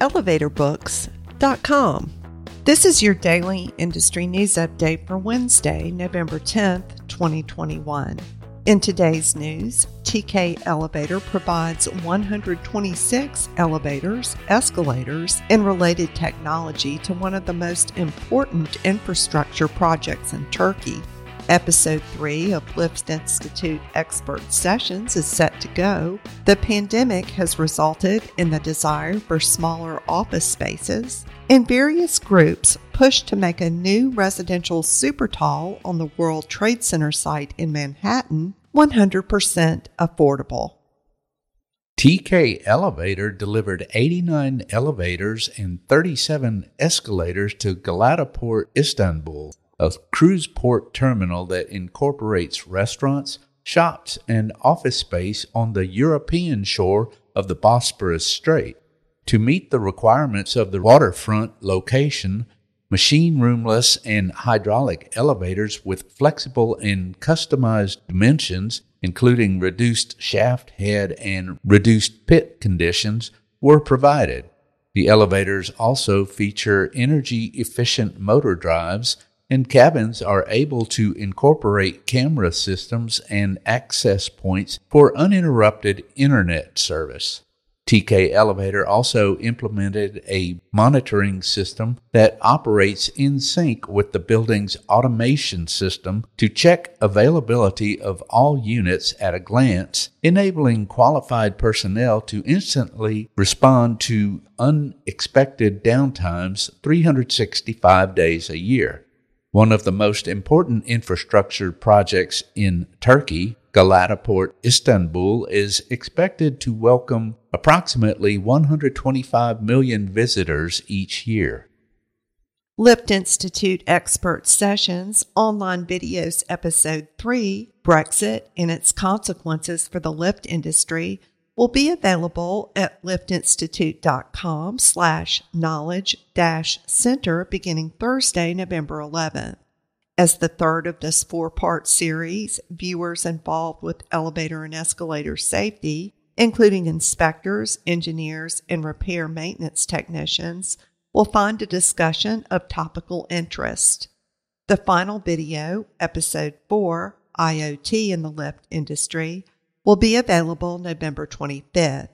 elevatorbooks.com. This is your daily industry news update for Wednesday, November 10th, 2021. In today's news, TK Elevator provides 126 elevators, escalators, and related technology to one of the most important infrastructure projects in Turkey. Episode 3 of Lift Institute Expert Sessions is set to go. The pandemic has resulted in the desire for smaller office spaces, and various groups pushed to make a new residential super tall on the World Trade Center site in Manhattan 100% affordable. TK Elevator delivered 89 elevators and 37 escalators to Galataport, Istanbul a cruise port terminal that incorporates restaurants, shops, and office space on the European shore of the Bosporus Strait. To meet the requirements of the waterfront location, machine roomless and hydraulic elevators with flexible and customized dimensions, including reduced shaft head and reduced pit conditions, were provided. The elevators also feature energy efficient motor drives and cabins are able to incorporate camera systems and access points for uninterrupted internet service. TK Elevator also implemented a monitoring system that operates in sync with the building's automation system to check availability of all units at a glance, enabling qualified personnel to instantly respond to unexpected downtimes 365 days a year. One of the most important infrastructure projects in Turkey, Galataport Istanbul, is expected to welcome approximately 125 million visitors each year. Lift Institute Expert Sessions Online Videos Episode 3 Brexit and Its Consequences for the Lift Industry will be available at liftinstitute.com slash knowledge dash center beginning Thursday, November 11th. As the third of this four part series, viewers involved with elevator and escalator safety, including inspectors, engineers, and repair maintenance technicians, will find a discussion of topical interest. The final video, Episode 4 IoT in the Lift Industry, will be available November 25th.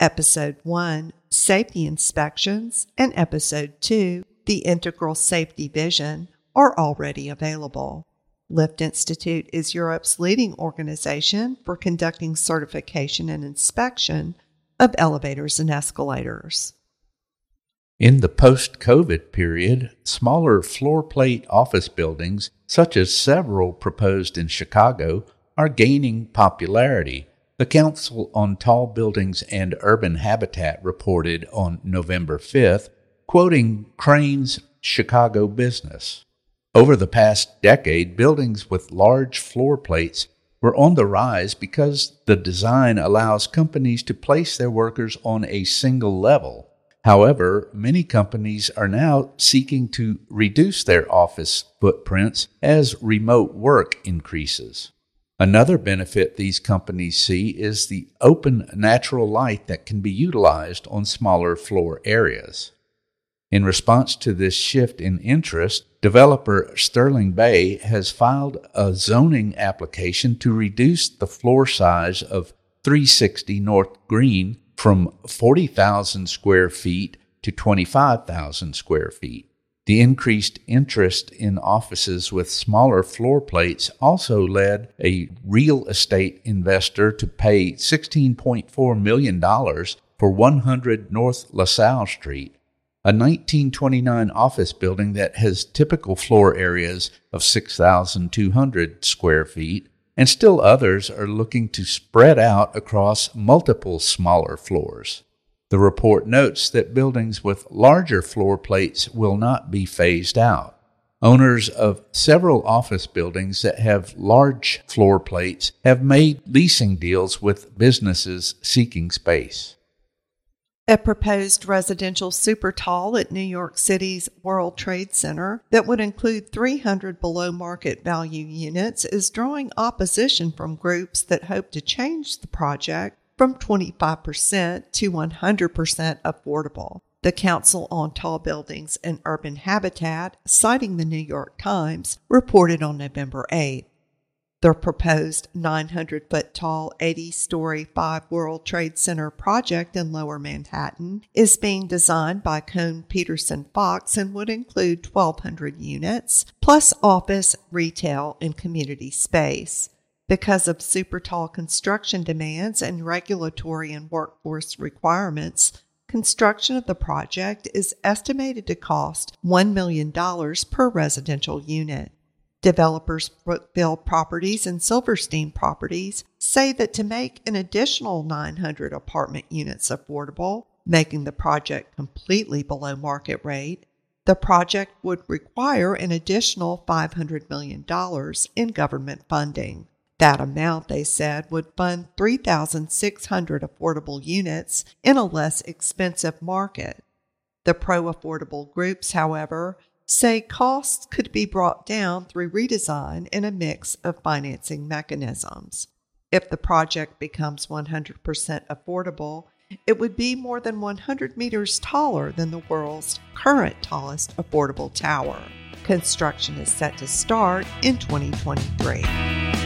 Episode 1, Safety Inspections, and Episode 2, The Integral Safety Vision, are already available. Lift Institute is Europe's leading organization for conducting certification and inspection of elevators and escalators. In the post COVID period, smaller floor plate office buildings, such as several proposed in Chicago, are gaining popularity. The Council on Tall Buildings and Urban Habitat reported on November 5th, quoting Crane's Chicago Business. Over the past decade, buildings with large floor plates were on the rise because the design allows companies to place their workers on a single level. However, many companies are now seeking to reduce their office footprints as remote work increases. Another benefit these companies see is the open natural light that can be utilized on smaller floor areas. In response to this shift in interest, developer Sterling Bay has filed a zoning application to reduce the floor size of 360 North Green from 40,000 square feet to 25,000 square feet. The increased interest in offices with smaller floor plates also led a real estate investor to pay $16.4 million for 100 North LaSalle Street, a 1929 office building that has typical floor areas of 6,200 square feet, and still others are looking to spread out across multiple smaller floors. The report notes that buildings with larger floor plates will not be phased out. Owners of several office buildings that have large floor plates have made leasing deals with businesses seeking space. A proposed residential super tall at New York City's World Trade Center that would include 300 below market value units is drawing opposition from groups that hope to change the project from 25% to 100% affordable. The Council on Tall Buildings and Urban Habitat, citing the New York Times, reported on November 8. The proposed 900 foot tall, 80 story, five World Trade Center project in Lower Manhattan is being designed by Kohn Pedersen Fox and would include 1,200 units, plus office, retail, and community space. Because of super tall construction demands and regulatory and workforce requirements, construction of the project is estimated to cost $1 million per residential unit. Developers Brookfield Properties and Silverstein Properties say that to make an additional 900 apartment units affordable, making the project completely below market rate, the project would require an additional $500 million in government funding. That amount, they said, would fund 3,600 affordable units in a less expensive market. The pro affordable groups, however, say costs could be brought down through redesign and a mix of financing mechanisms. If the project becomes 100% affordable, it would be more than 100 meters taller than the world's current tallest affordable tower. Construction is set to start in 2023.